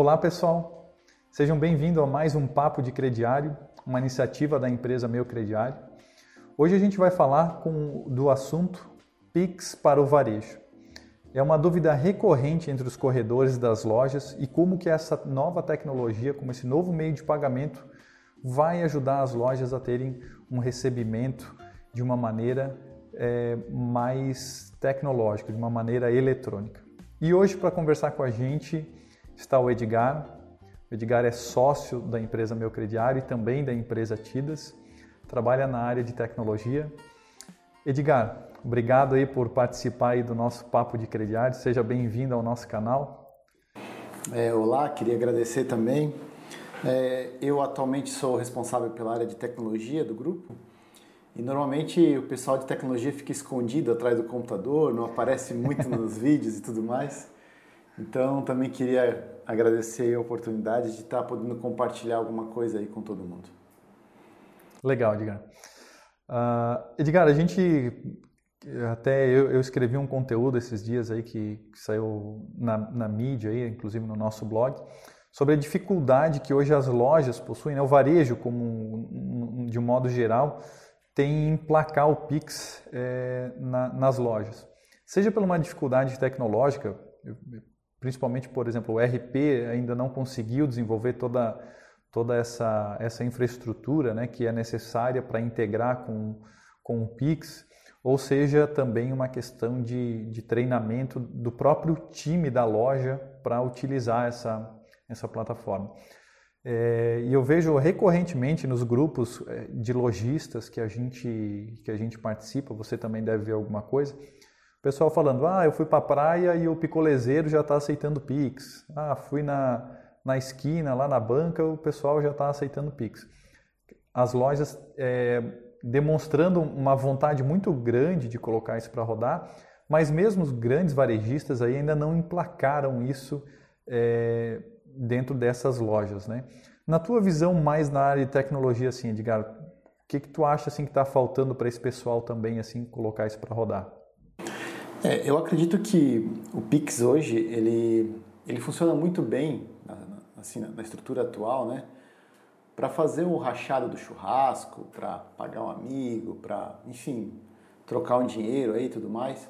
Olá pessoal, sejam bem-vindos a mais um Papo de Crediário, uma iniciativa da empresa Meu Crediário. Hoje a gente vai falar com, do assunto Pix para o varejo. É uma dúvida recorrente entre os corredores das lojas e como que essa nova tecnologia, como esse novo meio de pagamento, vai ajudar as lojas a terem um recebimento de uma maneira é, mais tecnológica, de uma maneira eletrônica. E hoje, para conversar com a gente, está o Edgar. O Edgar é sócio da empresa Meu Crediário e também da empresa Tidas. Trabalha na área de tecnologia. Edgar, obrigado aí por participar aí do nosso Papo de Crediário. Seja bem-vindo ao nosso canal. É, olá, queria agradecer também. É, eu atualmente sou responsável pela área de tecnologia do grupo e normalmente o pessoal de tecnologia fica escondido atrás do computador, não aparece muito nos vídeos e tudo mais. Então, também queria agradecer a oportunidade de estar podendo compartilhar alguma coisa aí com todo mundo. Legal, Edgar. Uh, Edgar, a gente até eu, eu, escrevi um conteúdo esses dias aí que, que saiu na, na, mídia aí, inclusive no nosso blog, sobre a dificuldade que hoje as lojas possuem, né? o varejo como de um modo geral tem em emplacar o Pix é, na, nas lojas. Seja por uma dificuldade tecnológica, principalmente, por exemplo, o RP ainda não conseguiu desenvolver toda, toda essa, essa infraestrutura né, que é necessária para integrar com, com o Pix, ou seja, também uma questão de, de treinamento do próprio time da loja para utilizar essa, essa plataforma. É, e eu vejo recorrentemente nos grupos é, de lojistas que a gente que a gente participa, você também deve ver alguma coisa, pessoal falando, ah, eu fui para a praia e o picolezeiro já está aceitando Pix. Ah, fui na, na esquina, lá na banca, o pessoal já está aceitando Pix. As lojas é, demonstrando uma vontade muito grande de colocar isso para rodar, mas mesmo os grandes varejistas aí ainda não emplacaram isso é, dentro dessas lojas, né? Na tua visão mais na área de tecnologia, assim, Edgar, o que, que tu acha assim que está faltando para esse pessoal também assim colocar isso para rodar? É, eu acredito que o Pix hoje ele, ele funciona muito bem assim, na estrutura atual, né? Para fazer o rachado do churrasco, para pagar um amigo, para, enfim, trocar um dinheiro aí e tudo mais.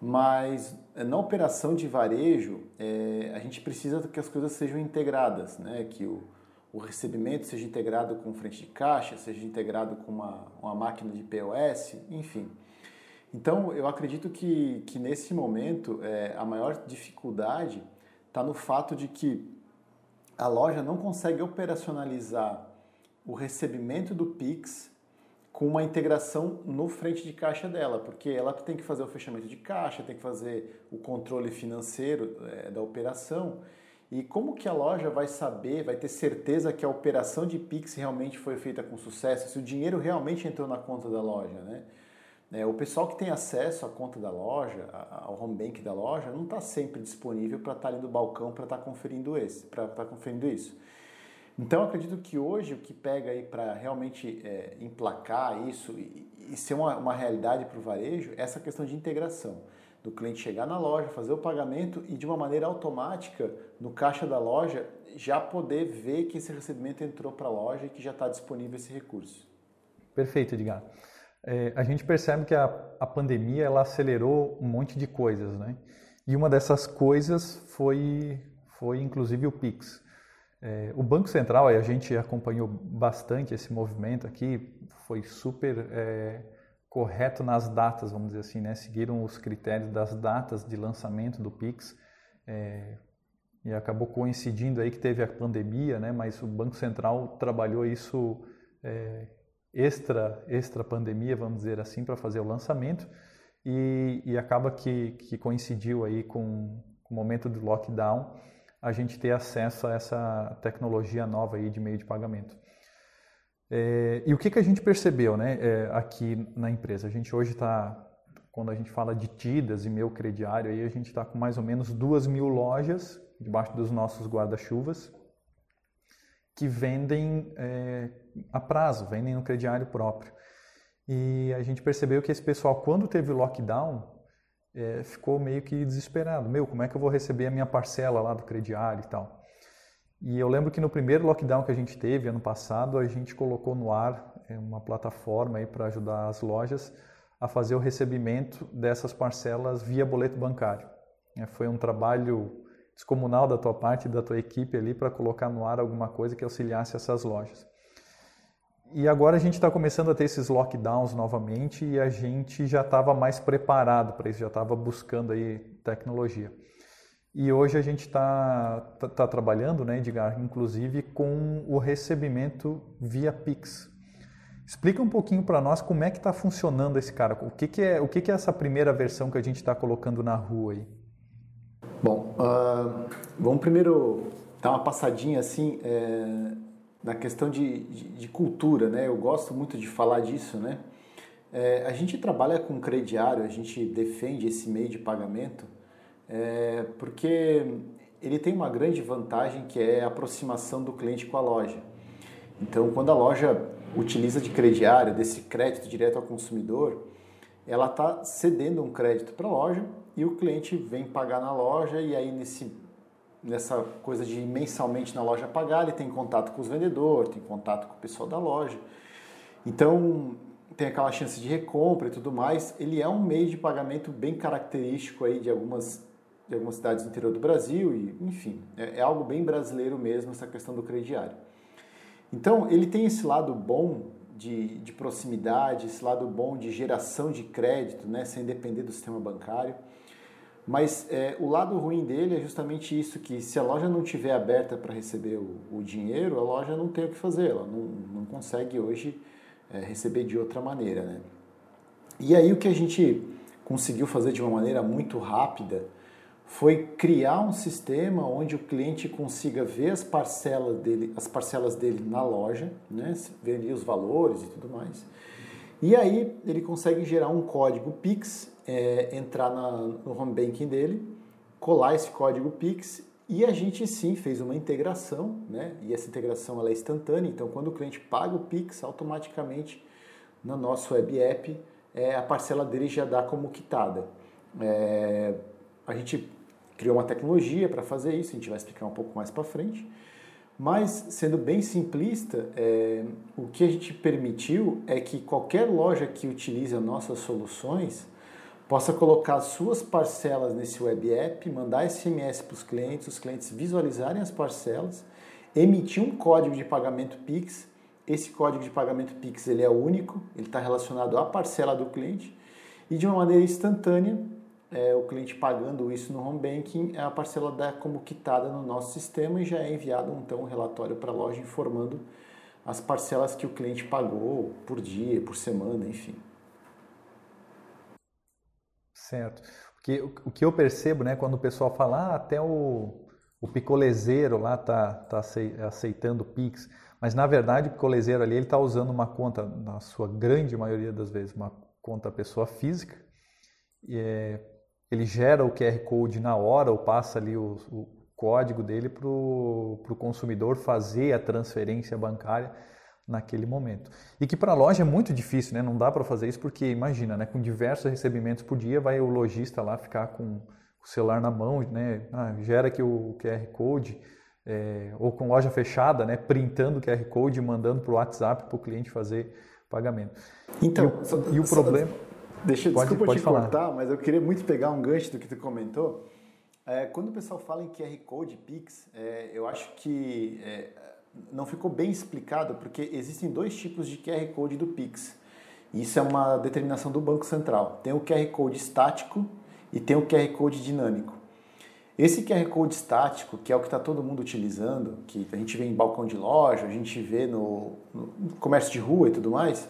Mas é, na operação de varejo, é, a gente precisa que as coisas sejam integradas, né? Que o, o recebimento seja integrado com frente de caixa, seja integrado com uma, uma máquina de POS, enfim. Então, eu acredito que, que nesse momento é, a maior dificuldade está no fato de que a loja não consegue operacionalizar o recebimento do Pix com uma integração no frente de caixa dela, porque ela tem que fazer o fechamento de caixa, tem que fazer o controle financeiro é, da operação. E como que a loja vai saber, vai ter certeza que a operação de Pix realmente foi feita com sucesso, se o dinheiro realmente entrou na conta da loja, né? É, o pessoal que tem acesso à conta da loja, ao home bank da loja, não está sempre disponível para estar tá ali no balcão para estar tá conferindo esse, para estar tá conferindo isso. Então, acredito que hoje o que pega aí para realmente é, emplacar isso e, e ser uma, uma realidade para o varejo é essa questão de integração. Do cliente chegar na loja, fazer o pagamento e de uma maneira automática, no caixa da loja, já poder ver que esse recebimento entrou para a loja e que já está disponível esse recurso. Perfeito, Edgar é, a gente percebe que a, a pandemia ela acelerou um monte de coisas, né? E uma dessas coisas foi, foi inclusive o Pix. É, o Banco Central, a gente acompanhou bastante esse movimento aqui, foi super é, correto nas datas, vamos dizer assim, né? Seguiram os critérios das datas de lançamento do Pix. É, e acabou coincidindo aí que teve a pandemia, né? Mas o Banco Central trabalhou isso é, extra, extra pandemia, vamos dizer assim, para fazer o lançamento e, e acaba que, que, coincidiu aí com, o momento do lockdown a gente ter acesso a essa tecnologia nova aí de meio de pagamento. É, e o que, que a gente percebeu né, é, aqui na empresa? A gente hoje está, quando a gente fala de TIDAS e meu crediário, aí a gente está com mais ou menos duas mil lojas debaixo dos nossos guarda-chuvas que vendem é, a prazo, vendem no crediário próprio. E a gente percebeu que esse pessoal, quando teve o lockdown, é, ficou meio que desesperado. Meu, como é que eu vou receber a minha parcela lá do crediário e tal? E eu lembro que no primeiro lockdown que a gente teve ano passado, a gente colocou no ar é, uma plataforma aí para ajudar as lojas a fazer o recebimento dessas parcelas via boleto bancário. É, foi um trabalho descomunal da tua parte da tua equipe ali para colocar no ar alguma coisa que auxiliasse essas lojas. E agora a gente está começando a ter esses lockdowns novamente e a gente já estava mais preparado para isso, já estava buscando aí tecnologia. E hoje a gente está tá, tá trabalhando, né, Edgar, inclusive com o recebimento via Pix. Explica um pouquinho para nós como é que está funcionando esse cara. O que, que é o que, que é essa primeira versão que a gente está colocando na rua aí? Bom, uh, vamos primeiro dar uma passadinha assim é, na questão de, de, de, cultura, né? Eu gosto muito de falar disso, né? É, a gente trabalha com crediário, a gente defende esse meio de pagamento é, porque ele tem uma grande vantagem que é a aproximação do cliente com a loja. Então, quando a loja utiliza de crediário, desse crédito direto ao consumidor, ela está cedendo um crédito para a loja e o cliente vem pagar na loja e aí nesse, nessa coisa de mensalmente na loja pagar, ele tem contato com os vendedores, tem contato com o pessoal da loja. Então, tem aquela chance de recompra e tudo mais. Ele é um meio de pagamento bem característico aí de algumas de algumas cidades do interior do Brasil, e enfim, é, é algo bem brasileiro mesmo essa questão do crediário. Então, ele tem esse lado bom de, de proximidade, esse lado bom de geração de crédito, né, sem depender do sistema bancário. Mas é, o lado ruim dele é justamente isso, que se a loja não tiver aberta para receber o, o, dinheiro, a loja não tem o que fazer, ela não, não consegue hoje é, receber de outra maneira. Né? E aí o que a gente conseguiu fazer de uma maneira muito rápida foi criar um sistema onde o cliente consiga ver as parcelas dele, as parcelas dele na loja, né, ver ali os valores e tudo mais. E aí ele consegue gerar um código Pix, é, entrar na, no home banking dele, colar esse código Pix e a gente sim fez uma integração, né? E essa integração ela é instantânea, então quando o cliente paga o Pix, automaticamente no nosso web app é, a parcela dele já dá como quitada. É, a gente criou uma tecnologia para fazer isso, a gente vai explicar um pouco mais para frente. Mas, sendo bem simplista, é, o que a gente permitiu é que qualquer loja que utilize as nossas soluções possa colocar suas parcelas nesse web app, mandar SMS para os clientes, os clientes visualizarem as parcelas, emitir um código de pagamento Pix. Esse código de pagamento Pix ele é único, ele está relacionado à parcela do cliente e de uma maneira instantânea é, o cliente pagando isso no home banking, a parcela dá como quitada no nosso sistema e já é enviado então um relatório para a loja informando as parcelas que o cliente pagou por dia, por semana, enfim. Certo. Porque o que eu percebo, né, quando o pessoal fala, ah, até o, o picolezeiro lá tá, tá aceitando Pix, mas na verdade o picolezeiro ali ele está usando uma conta, na sua grande maioria das vezes, uma conta pessoa física, e é, ele gera o QR Code na hora ou passa ali o, o código dele para o consumidor fazer a transferência bancária naquele momento. E que para a loja é muito difícil, né? não dá para fazer isso porque, imagina, né? com diversos recebimentos por dia, vai o lojista lá ficar com o celular na mão, né? Ah, gera aqui o QR Code, é, ou com loja fechada, né? printando o QR Code e mandando para o WhatsApp para o cliente fazer pagamento. Então, e o, e o problema... Deixa, pode, desculpa pode te falar. cortar, mas eu queria muito pegar um gancho do que tu comentou. É, quando o pessoal fala em QR Code Pix, é, eu acho que não ficou bem explicado, porque existem dois tipos de QR Code do Pix. Isso é uma determinação do Banco Central. Tem o QR Code estático e tem o QR Code dinâmico. Esse QR Code estático, que é o que está todo mundo utilizando, que a gente vê em balcão de loja, a gente vê no, no comércio de rua e tudo mais,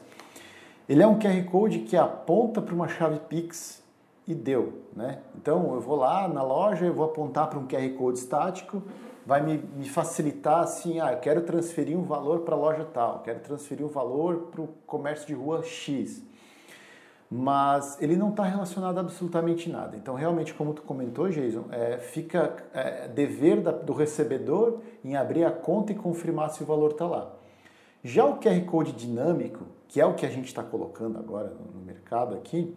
ele é um QR Code que aponta para uma chave Pix e deu, né? Então eu vou lá na loja, eu vou apontar para um QR Code estático, vai me, me facilitar assim, ah, eu quero transferir um valor para a loja tal, quero transferir um valor para o comércio de rua X. Mas ele não está relacionado a absolutamente nada. Então, realmente, como tu comentou, Jason, é, fica é, dever da, do recebedor em abrir a conta e confirmar se o valor está lá. Já o QR Code dinâmico, que é o que a gente está colocando agora no mercado aqui,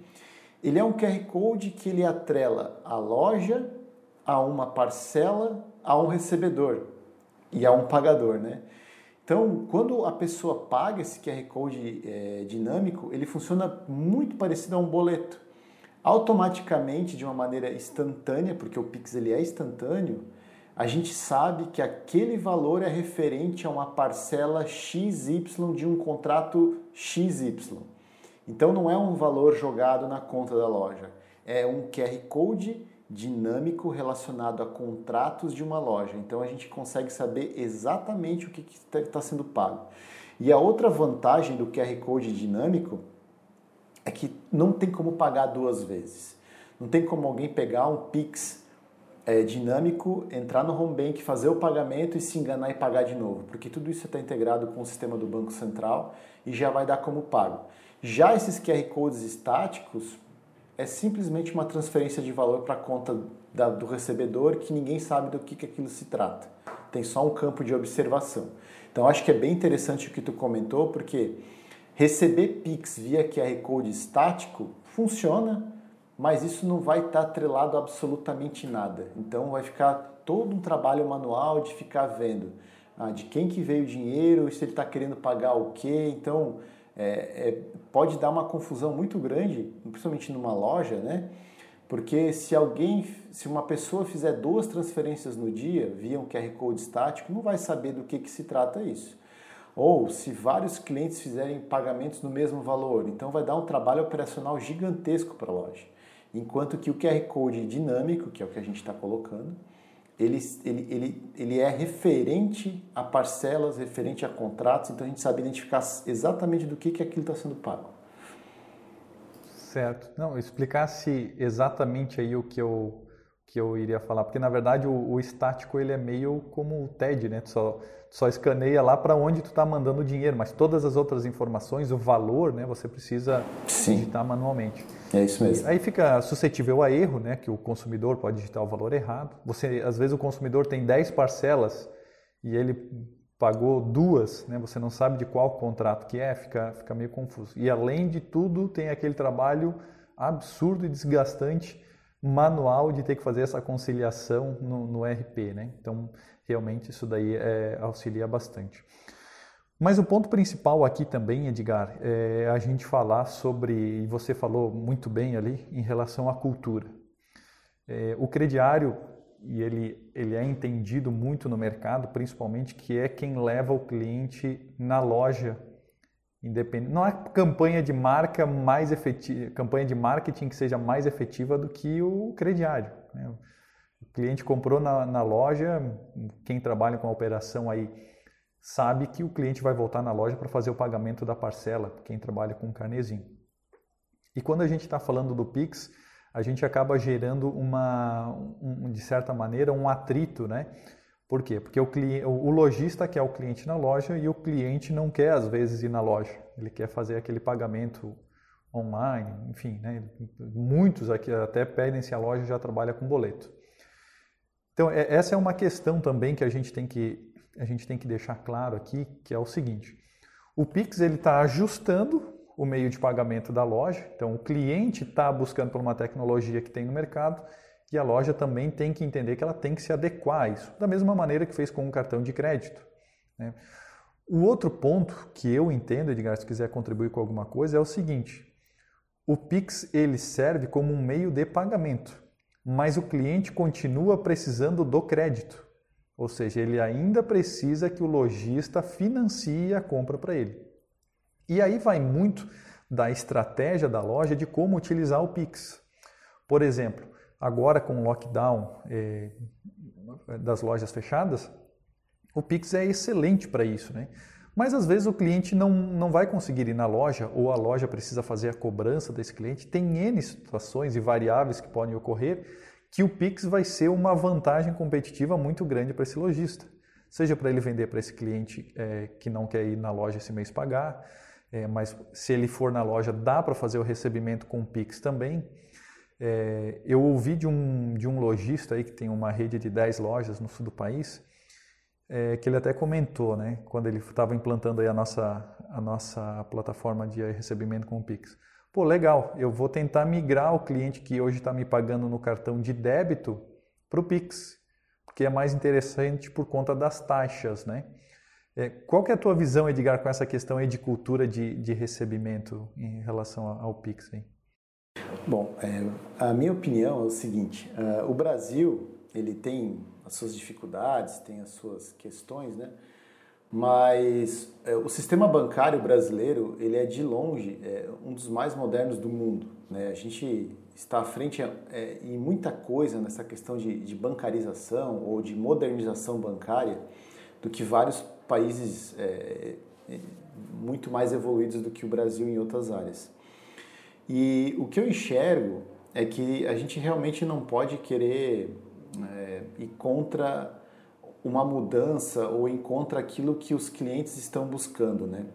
ele é um QR Code que ele atrela a loja a uma parcela a um recebedor. e há um pagador, né? Então, quando a pessoa paga esse QR Code é, dinâmico, ele funciona muito parecido a um boleto. Automaticamente, de uma maneira instantânea, porque o Pix ele é instantâneo, a gente sabe que aquele valor é referente a uma parcela XY de um contrato XY. Então não é um valor jogado na conta da loja, é um QR Code dinâmico relacionado a contratos de uma loja. Então a gente consegue saber exatamente o que está tá sendo pago. E a outra vantagem do QR Code dinâmico é que não tem como pagar duas vezes. Não tem como alguém pegar um Pix é, dinâmico, entrar no home bank, fazer o pagamento e se enganar e pagar de novo, porque tudo isso está integrado com o sistema do Banco Central e já vai dar como pago. Já esses QR Codes estáticos é simplesmente uma transferência de valor para a conta da, do recebedor que ninguém sabe do que, que aquilo se trata. Tem só um campo de observação. Então acho que é bem interessante o que tu comentou, porque receber Pix via QR Code estático funciona, mas isso não vai estar atrelado a absolutamente nada. Então vai ficar todo um trabalho manual de ficar vendo ah, de quem que veio o dinheiro, se ele está querendo pagar o quê. Então é, é, pode dar uma confusão muito grande, principalmente numa loja, né? Porque se alguém, se uma pessoa fizer duas transferências no dia via um QR Code estático, não vai saber do que, que se trata isso. Ou se vários clientes fizerem pagamentos no mesmo valor, então vai dar um trabalho operacional gigantesco para a loja. Enquanto que o QR Code dinâmico, que é o que a gente está colocando, ele, ele, ele, ele é referente a parcelas, referente a contratos, então a gente sabe identificar exatamente do que, que aquilo está sendo pago. Certo. Não, explicasse exatamente aí o que eu, que eu iria falar, porque na verdade o, o estático ele é meio como o TED, né? Tu só, só escaneia lá para onde tu está mandando o dinheiro, mas todas as outras informações, o valor, né, você precisa Sim. digitar manualmente. É isso mesmo. Aí fica suscetível a erro, né, que o consumidor pode digitar o valor errado. Você, às vezes o consumidor tem 10 parcelas e ele pagou duas, né, você não sabe de qual contrato que é, fica, fica meio confuso. E além de tudo, tem aquele trabalho absurdo e desgastante manual de ter que fazer essa conciliação no, no RP, né? Então, realmente isso daí é, auxilia bastante. Mas o ponto principal aqui também, Edgar, é a gente falar sobre, e você falou muito bem ali, em relação à cultura. É, o crediário, e ele, ele é entendido muito no mercado, principalmente que é quem leva o cliente na loja independente. Não há campanha de marca mais efetiva, campanha de marketing que seja mais efetiva do que o crediário. Né? O cliente comprou na, na loja, quem trabalha com a operação aí sabe que o cliente vai voltar na loja para fazer o pagamento da parcela, quem trabalha com carnezinho. E quando a gente está falando do Pix, a gente acaba gerando uma, um, de certa maneira, um atrito, né? Por quê? Porque o, o lojista quer o cliente na loja e o cliente não quer, às vezes, ir na loja. Ele quer fazer aquele pagamento online, enfim, né? muitos aqui até pedem se a loja já trabalha com boleto. Então, é, essa é uma questão também que a gente tem que, a gente tem que deixar claro aqui, que é o seguinte. O Pix está ajustando o meio de pagamento da loja, então o cliente está buscando por uma tecnologia que tem no mercado e a loja também tem que entender que ela tem que se adequar a isso, da mesma maneira que fez com um cartão de crédito. Né? O outro ponto que eu entendo, Edgar, se quiser contribuir com alguma coisa, é o seguinte: o Pix ele serve como um meio de pagamento mas o cliente continua precisando do crédito. Ou seja, ele ainda precisa que o lojista financie a compra para ele. E aí vai muito da estratégia da loja de como utilizar o Pix. Por exemplo, agora com o lockdown eh, das lojas fechadas, o Pix é excelente para isso. Né? Mas às vezes o cliente não, não vai conseguir ir na loja ou a loja precisa fazer a cobrança desse cliente. Tem N situações e variáveis que podem ocorrer que o Pix vai ser uma vantagem competitiva muito grande para esse lojista. Seja para ele vender para esse cliente é, que não quer ir na loja esse mês pagar, é, mas se ele for na loja dá para fazer o recebimento com o Pix também. É, eu ouvi de um, de um lojista aí que tem uma rede de 10 lojas no sul do país, é, que ele até comentou, né, quando ele estava implantando aí a nossa, a nossa plataforma de recebimento com o Pix. Pô, legal, eu vou tentar migrar o cliente que hoje está me pagando no cartão de débito para o Pix. que é mais interessante por conta das taxas, né? É, qual que é a tua visão, Edgar, com essa questão aí de cultura de, de recebimento em relação ao Pix? Aí? Bom, é, a minha opinião é o seguinte: uh, o Brasil ele tem as suas dificuldades, tem as suas questões, né? Mas é, o sistema bancário brasileiro ele é de longe é, um dos mais modernos do mundo. Né? A gente está à frente é, em muita coisa nessa questão de, de, bancarização ou de modernização bancária do que vários países é, é, muito mais evoluídos do que o Brasil em outras áreas. E o que eu enxergo é que a gente realmente não pode querer é, ir contra uma mudança ou ir contra aquilo que os clientes estão buscando, né?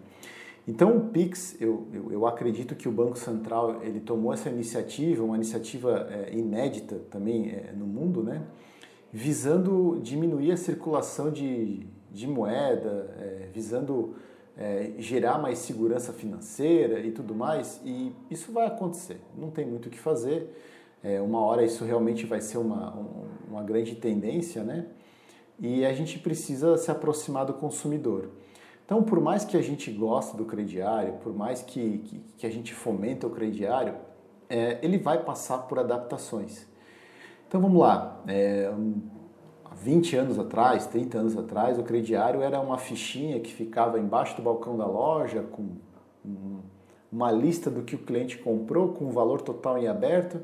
Então o Pix, eu, eu, eu, acredito que o Banco Central ele tomou essa iniciativa, uma iniciativa é, inédita também é, no mundo, né? visando diminuir a circulação de, de moeda, é, visando é, gerar mais segurança financeira e tudo mais, e isso vai acontecer, não tem muito o que fazer. É, uma hora isso realmente vai ser uma, uma grande tendência, né? E a gente precisa se aproximar do consumidor. Então, por mais que a gente goste do crediário, por mais que, que, que a gente fomenta o crediário, é, ele vai passar por adaptações. Então, vamos lá. É, 20 anos atrás, 30 anos atrás, o crediário era uma fichinha que ficava embaixo do balcão da loja com uma lista do que o cliente comprou com o valor total em aberto,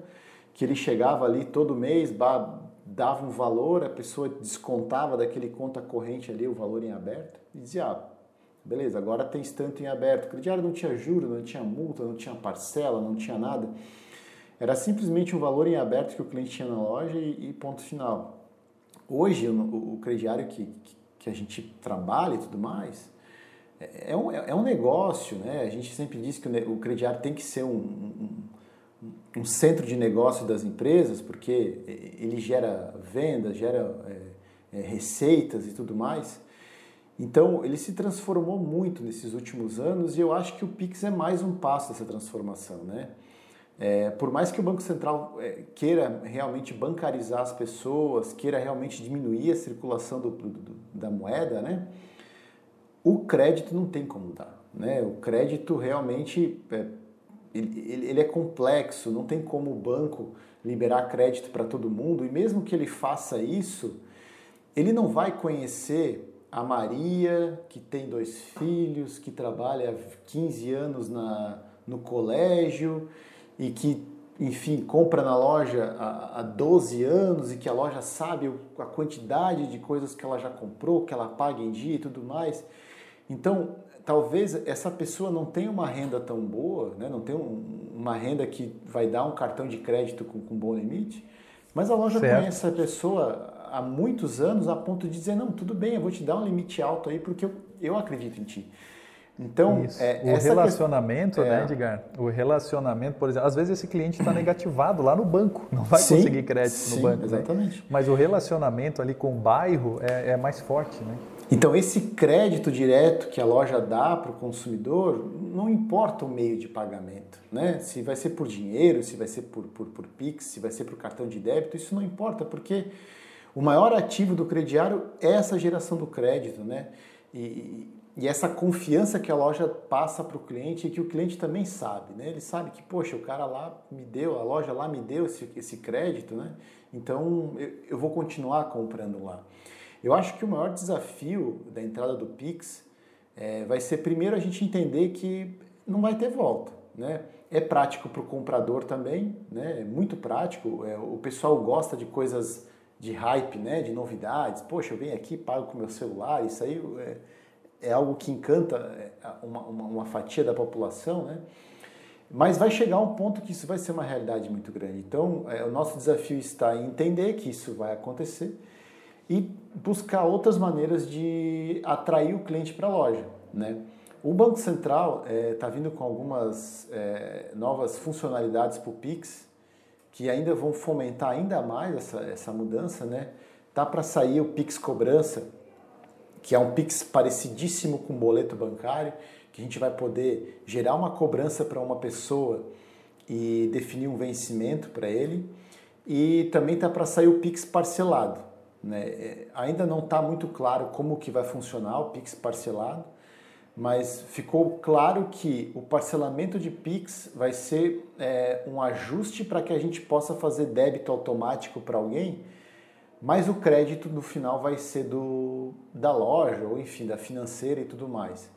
que ele chegava ali todo mês, dava um valor, a pessoa descontava daquele conta corrente ali o valor em aberto e dizia, ah, Beleza, agora tem tanto em aberto. O crediário não tinha juros, não tinha multa, não tinha parcela, não tinha nada. Era simplesmente um valor em aberto que o cliente tinha na loja e ponto final. Hoje, o, o crediário que, que, a gente trabalha e tudo mais, é, é um, é um negócio, né? A gente sempre diz que o, crediário tem que ser um, um, um centro de negócio das empresas, porque ele gera vendas, gera é, é, receitas e tudo mais. Então, ele se transformou muito nesses últimos anos e eu acho que o Pix é mais um passo dessa transformação, né? É, por mais que o Banco Central é, queira realmente bancarizar as pessoas, queira realmente diminuir a circulação do, do, da moeda, né? O crédito não tem como dar, né? O crédito realmente é, ele, ele é complexo, não tem como o banco liberar crédito para todo mundo e mesmo que ele faça isso, ele não vai conhecer a Maria, que tem dois filhos, que trabalha há 15 anos na, no colégio e que, enfim, compra na loja há, há 12 anos e que a loja sabe a quantidade de coisas que ela já comprou, que ela paga em dia e tudo mais. Então, talvez essa pessoa não tenha uma renda tão boa, né? não tenha um, uma renda que vai dar um cartão de crédito com, com bom limite, mas a loja certo. conhece essa pessoa há muitos anos a ponto de dizer, não, tudo bem, eu vou te dar um limite alto aí porque eu, eu acredito em ti. Então, é, o relacionamento, que... né, é. Edgar? O relacionamento, por exemplo, às vezes esse cliente está negativado lá no banco, não vai sim, conseguir crédito sim, no banco. Né? Exatamente. Né? Mas o relacionamento ali com o bairro é, é mais forte, né? Então, esse crédito direto que a loja dá para o consumidor, não importa o meio de pagamento. Né? Se vai ser por dinheiro, se vai ser por, por, por Pix, se vai ser por cartão de débito, isso não importa, porque o maior ativo do crediário é essa geração do crédito, né? E, e essa confiança que a loja passa para o cliente e que o cliente também sabe, né? Ele sabe que, poxa, o cara lá me deu, a loja lá me deu esse, esse crédito, né? Então eu, eu vou continuar comprando lá. Eu acho que o maior desafio da entrada do Pix é, vai ser primeiro a gente entender que não vai ter volta, né? É prático para o comprador também, né? É muito prático. É, o pessoal gosta de coisas de hype, né, de novidades. Poxa, eu venho aqui, pago com meu celular, isso aí é, é algo que encanta é, uma, uma, uma, fatia da população, né? Mas vai chegar um ponto que isso vai ser uma realidade muito grande. Então, é, o nosso desafio está em entender que isso vai acontecer e buscar outras maneiras de atrair o cliente para a loja, né? O Banco Central está é, tá vindo com algumas é, novas funcionalidades para o Pix, que ainda vão fomentar ainda mais essa, essa mudança, né? Tá para sair o Pix Cobrança, que é um Pix parecidíssimo com boleto bancário, que a gente vai poder gerar uma cobrança para uma pessoa e definir um vencimento para ele. E também tá para sair o Pix parcelado, Né? É, ainda não está muito claro como que vai funcionar o Pix parcelado, mas ficou claro que o parcelamento de Pix vai ser é, um ajuste para que a gente possa fazer débito automático para alguém, mas o crédito no final vai ser do, da loja, ou enfim, da financeira e tudo mais.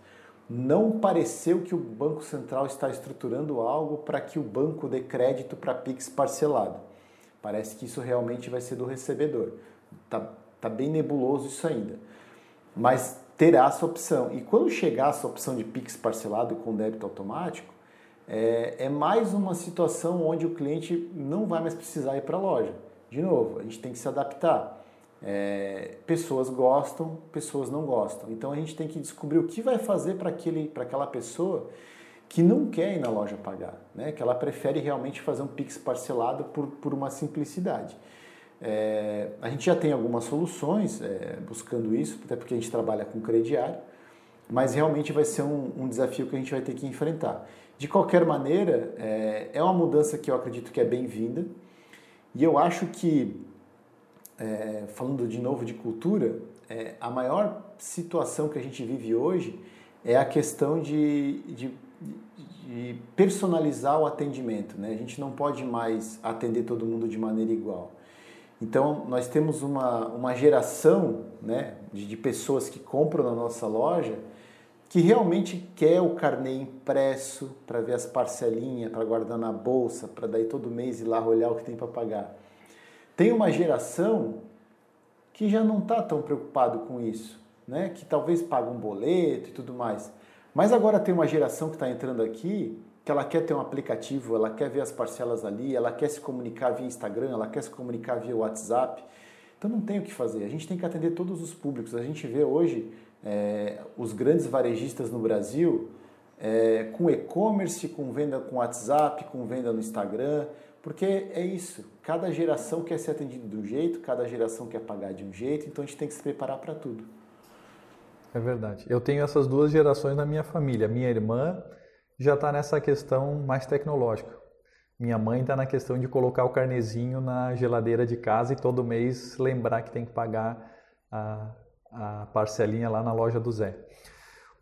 Não pareceu que o Banco Central está estruturando algo para que o banco dê crédito para Pix parcelado. Parece que isso realmente vai ser do recebedor. Tá, tá bem nebuloso isso ainda. Mas terá essa opção. E quando chegar essa opção de Pix parcelado com débito automático, é, é mais uma situação onde o cliente não vai mais precisar ir para a loja. De novo, a gente tem que se adaptar. É, pessoas gostam, pessoas não gostam. Então a gente tem que descobrir o que vai fazer para aquela pessoa que não quer ir na loja pagar, né? que ela prefere realmente fazer um Pix parcelado por, por uma simplicidade. É, a gente já tem algumas soluções é, buscando isso, até porque a gente trabalha com crediário, mas realmente vai ser um, um desafio que a gente vai ter que enfrentar. De qualquer maneira, é, é uma mudança que eu acredito que é bem-vinda, e eu acho que, é, falando de novo de cultura, é, a maior situação que a gente vive hoje é a questão de, de, de personalizar o atendimento. Né? A gente não pode mais atender todo mundo de maneira igual. Então, nós temos uma, uma geração né, de, de pessoas que compram na nossa loja que realmente quer o carnê impresso para ver as parcelinhas, para guardar na bolsa, para daí todo mês ir lá olhar o que tem para pagar. Tem uma geração que já não está tão preocupado com isso, né? que talvez paga um boleto e tudo mais. Mas agora tem uma geração que está entrando aqui que ela quer ter um aplicativo, ela quer ver as parcelas ali, ela quer se comunicar via Instagram, ela quer se comunicar via WhatsApp. Então não tem o que fazer. A gente tem que atender todos os públicos. A gente vê hoje é, os grandes varejistas no Brasil é, com e-commerce, com venda com WhatsApp, com venda no Instagram, porque é isso. Cada geração quer ser atendida de um jeito, cada geração quer pagar de um jeito, então a gente tem que se preparar para tudo. É verdade. Eu tenho essas duas gerações na minha família. Minha irmã já está nessa questão mais tecnológica. Minha mãe está na questão de colocar o carnezinho na geladeira de casa e todo mês lembrar que tem que pagar a, a parcelinha lá na loja do Zé.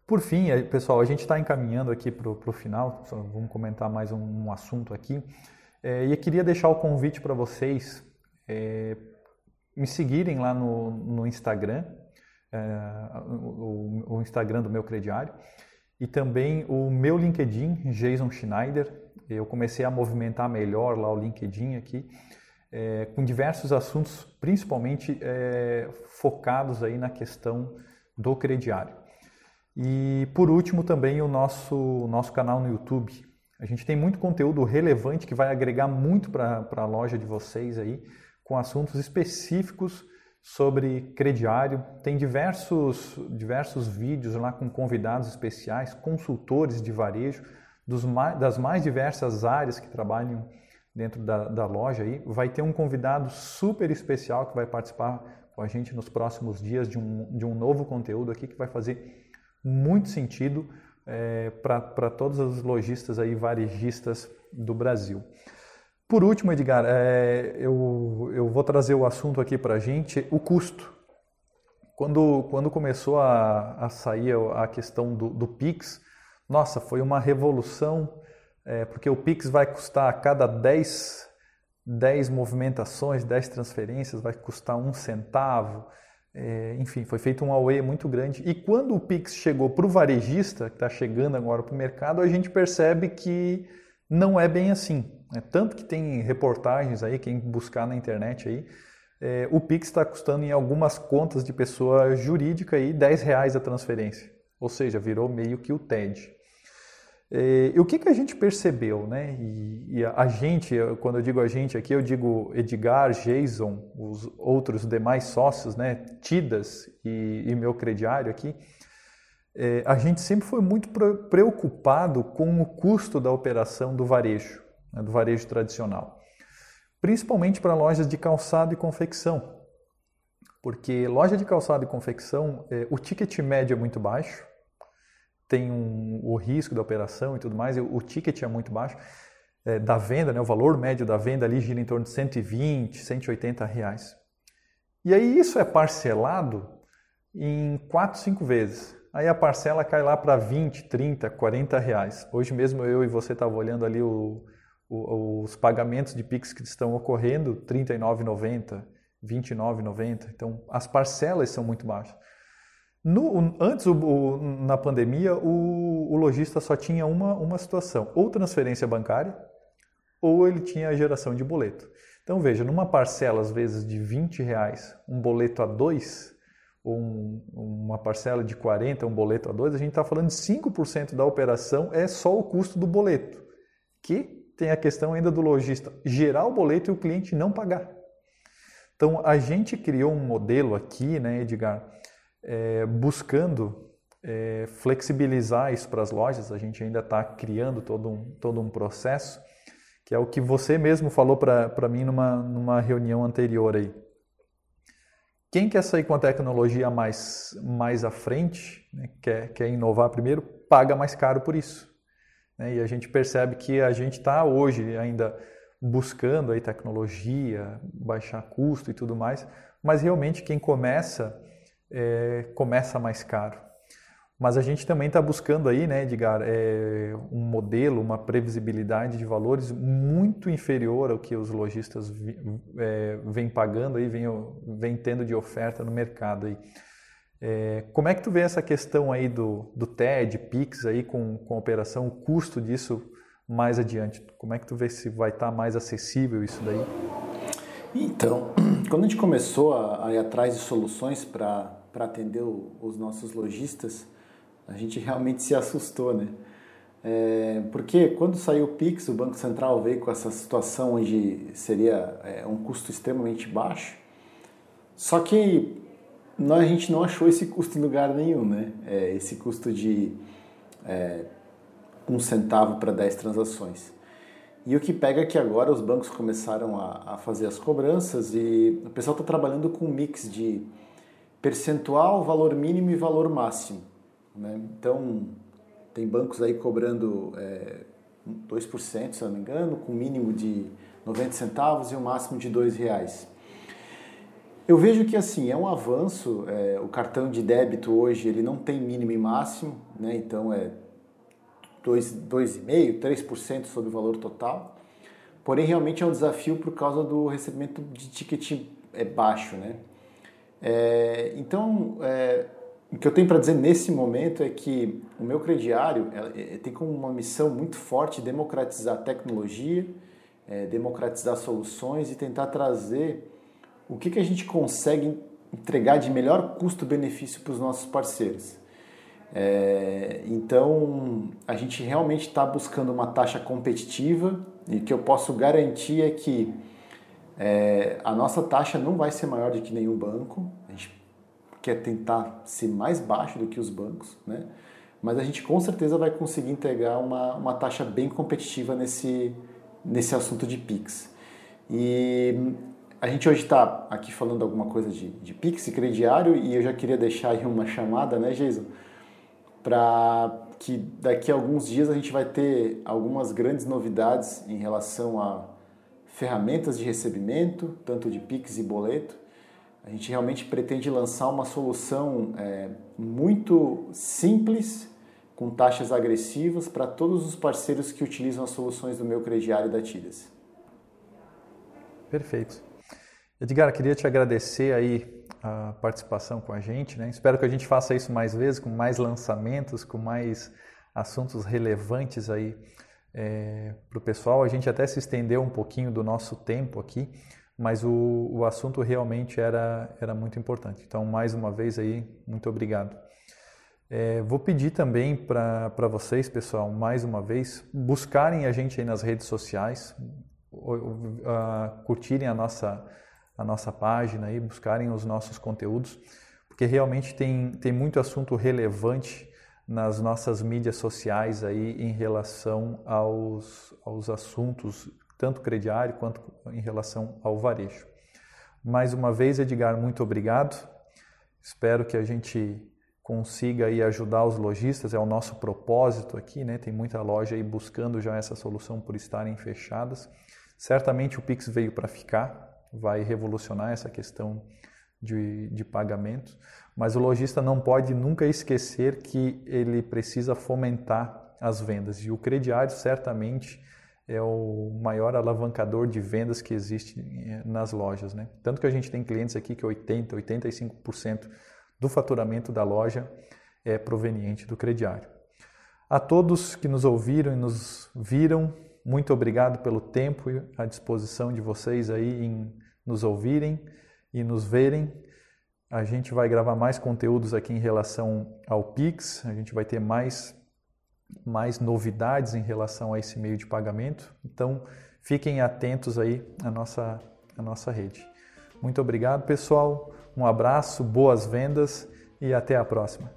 Por fim, pessoal, a gente está encaminhando aqui para o final, vamos comentar mais um, um assunto aqui. É, e eu queria deixar o convite para vocês é, me seguirem lá no, no Instagram, é, o, o, Instagram do meu crediário e também o meu LinkedIn, Jason Schneider. Eu comecei a movimentar melhor lá o LinkedIn aqui, é, com diversos assuntos, principalmente é, focados aí na questão do crediário. E por último também o nosso, nosso canal no YouTube. A gente tem muito conteúdo relevante que vai agregar muito para a loja de vocês aí, com assuntos específicos sobre crediário. Tem diversos, diversos vídeos lá com convidados especiais, consultores de varejo dos mais, das mais diversas áreas que trabalham dentro da, da loja. Aí. Vai ter um convidado super especial que vai participar com a gente nos próximos dias de um, de um novo conteúdo aqui que vai fazer muito sentido é, para todos os lojistas aí, varejistas do Brasil. Por último, Edgar, é, eu, eu vou trazer o assunto aqui para a gente, o custo. Quando, quando começou a, a sair a questão do, do Pix, nossa, foi uma revolução, é, porque o Pix vai custar a cada 10, 10 movimentações, 10 transferências, vai custar um centavo. É, enfim, foi feito um AUE muito grande. E quando o Pix chegou para o varejista, que está chegando agora para o mercado, a gente percebe que não é bem assim. Né? Tanto que tem reportagens aí, quem buscar na internet aí, é, o Pix está custando em algumas contas de pessoa jurídica aí 10 reais a transferência. Ou seja, virou meio que o TED. É, e o que, que a gente percebeu, né? E, e, a gente, quando eu digo a gente aqui, eu digo Edgar, Jason, os outros demais sócios, né? Tidas e, e meu crediário aqui é, a gente sempre foi muito preocupado com o custo da operação do varejo, né, do varejo tradicional, principalmente para lojas de calçado e confecção, porque loja de calçado e confecção, é, o ticket médio é muito baixo, tem um, o risco da operação e tudo mais, o ticket é muito baixo, é, da venda, né, o valor médio da venda ali gira em torno de 120, 180 reais. E aí isso é parcelado em 4, 5 vezes. Aí a parcela cai lá para 20, 30, 40 reais. Hoje mesmo eu e você estavam olhando ali o, o, os pagamentos de Pix que estão ocorrendo, R$ 39,90, R$ 29,90. Então as parcelas são muito baixas. No, antes, o, na pandemia, o, o lojista só tinha uma, uma situação, ou transferência bancária, ou ele tinha geração de boleto. Então veja, numa parcela às vezes de 20 reais, um boleto a dois, ou um, uma parcela de 40, um boleto a dois, a gente está falando de 5% da operação é só o custo do boleto, que tem a questão ainda do lojista gerar o boleto e o cliente não pagar. Então a gente criou um modelo aqui, né, Edgar, é, buscando é, flexibilizar isso para as lojas. A gente ainda está criando todo um, todo um processo que é o que você mesmo falou para mim numa, numa reunião anterior aí. Quem quer sair com a tecnologia mais, mais à frente, né, quer, quer inovar primeiro, paga mais caro por isso. Né? E a gente percebe que a gente está hoje ainda buscando aí tecnologia, baixar custo e tudo mais, mas realmente quem começa, é, começa mais caro. Mas a gente também está buscando aí, né, Edgar, é, um modelo, uma previsibilidade de valores muito inferior ao que os lojistas é, vêm pagando aí, vêm, vem tendo de oferta no mercado aí. É, como é que tu vê essa questão aí do, do TED, PIX aí com, com a operação, o custo disso mais adiante? Como é que tu vê se vai estar tá mais acessível isso daí? Então, quando a gente começou a, a ir atrás de soluções para atender o, os nossos lojistas, a gente realmente se assustou, né? É, porque quando saiu o Pix, o Banco Central veio com essa situação onde seria é, um custo extremamente baixo, só que nós, a gente não achou esse custo em lugar nenhum, né? É, esse custo de é, um centavo para 10 transações. E o que pega é que agora os bancos começaram a, a fazer as cobranças e o pessoal está trabalhando com um mix de percentual, valor mínimo e valor máximo. Né? Então, tem bancos aí cobrando é, 2%, se eu não me engano, com mínimo de 90 centavos e um máximo de R$ reais. Eu vejo que assim é um avanço. É, o cartão de débito hoje ele não tem mínimo e máximo, né? então é 2,5%, 3% sobre o valor total. Porém, realmente é um desafio por causa do recebimento de ticket é, baixo. Né? É, então, é, o que eu tenho para dizer nesse momento é que o meu crediário é, tem como uma missão muito forte democratizar tecnologia, é, democratizar soluções e tentar trazer o que, que a gente consegue entregar de melhor custo-benefício para os nossos parceiros. É, então, a gente realmente está buscando uma taxa competitiva e o que eu posso garantir é que é, a nossa taxa não vai ser maior do que nenhum banco, quer tentar ser mais baixo do que os bancos, né? mas a gente com certeza vai conseguir entregar uma, uma taxa bem competitiva nesse, nesse assunto de PIX. E a gente hoje está aqui falando alguma coisa de, de PIX e crediário e eu já queria deixar aí uma chamada, né, Jason? Para que daqui a alguns dias a gente vai ter algumas grandes novidades em relação a ferramentas de recebimento, tanto de PIX e boleto, a gente realmente pretende lançar uma solução é, muito simples, com taxas agressivas, para todos os parceiros que utilizam as soluções do meu crediário da Tidas. Perfeito. Edgar, queria te agradecer aí a participação com a gente. Né? Espero que a gente faça isso mais vezes, com mais lançamentos, com mais assuntos relevantes aí é, para o pessoal. A gente até se estendeu um pouquinho do nosso tempo aqui, mas o, o assunto realmente era, era muito importante. Então, mais uma vez aí, muito obrigado. É, vou pedir também para vocês, pessoal, mais uma vez, buscarem a gente aí nas redes sociais, uh, curtirem a nossa, a nossa página aí, buscarem os nossos conteúdos, porque realmente tem, tem muito assunto relevante nas nossas mídias sociais aí em relação aos, aos assuntos tanto crediário quanto em relação ao varejo. Mais uma vez, Edgar, muito obrigado. Espero que a gente consiga aí ajudar os lojistas, é o nosso propósito aqui, né? Tem muita loja aí buscando já essa solução por estarem fechadas. Certamente o Pix veio para ficar, vai revolucionar essa questão de, de pagamento, mas o lojista não pode nunca esquecer que ele precisa fomentar as vendas e o crediário certamente é o maior alavancador de vendas que existe eh, nas lojas. Né? Tanto que a gente tem clientes aqui que 80%, 85% do faturamento da loja é proveniente do crediário. A todos que nos ouviram e nos viram, muito obrigado pelo tempo e a disposição de vocês aí em nos ouvirem e nos verem. A gente vai gravar mais conteúdos aqui em relação ao Pix, a gente vai ter mais mais novidades em relação a esse meio de pagamento. Então, fiquem atentos aí à nossa, à nossa rede. Muito obrigado, pessoal. Um abraço, boas vendas e até a próxima.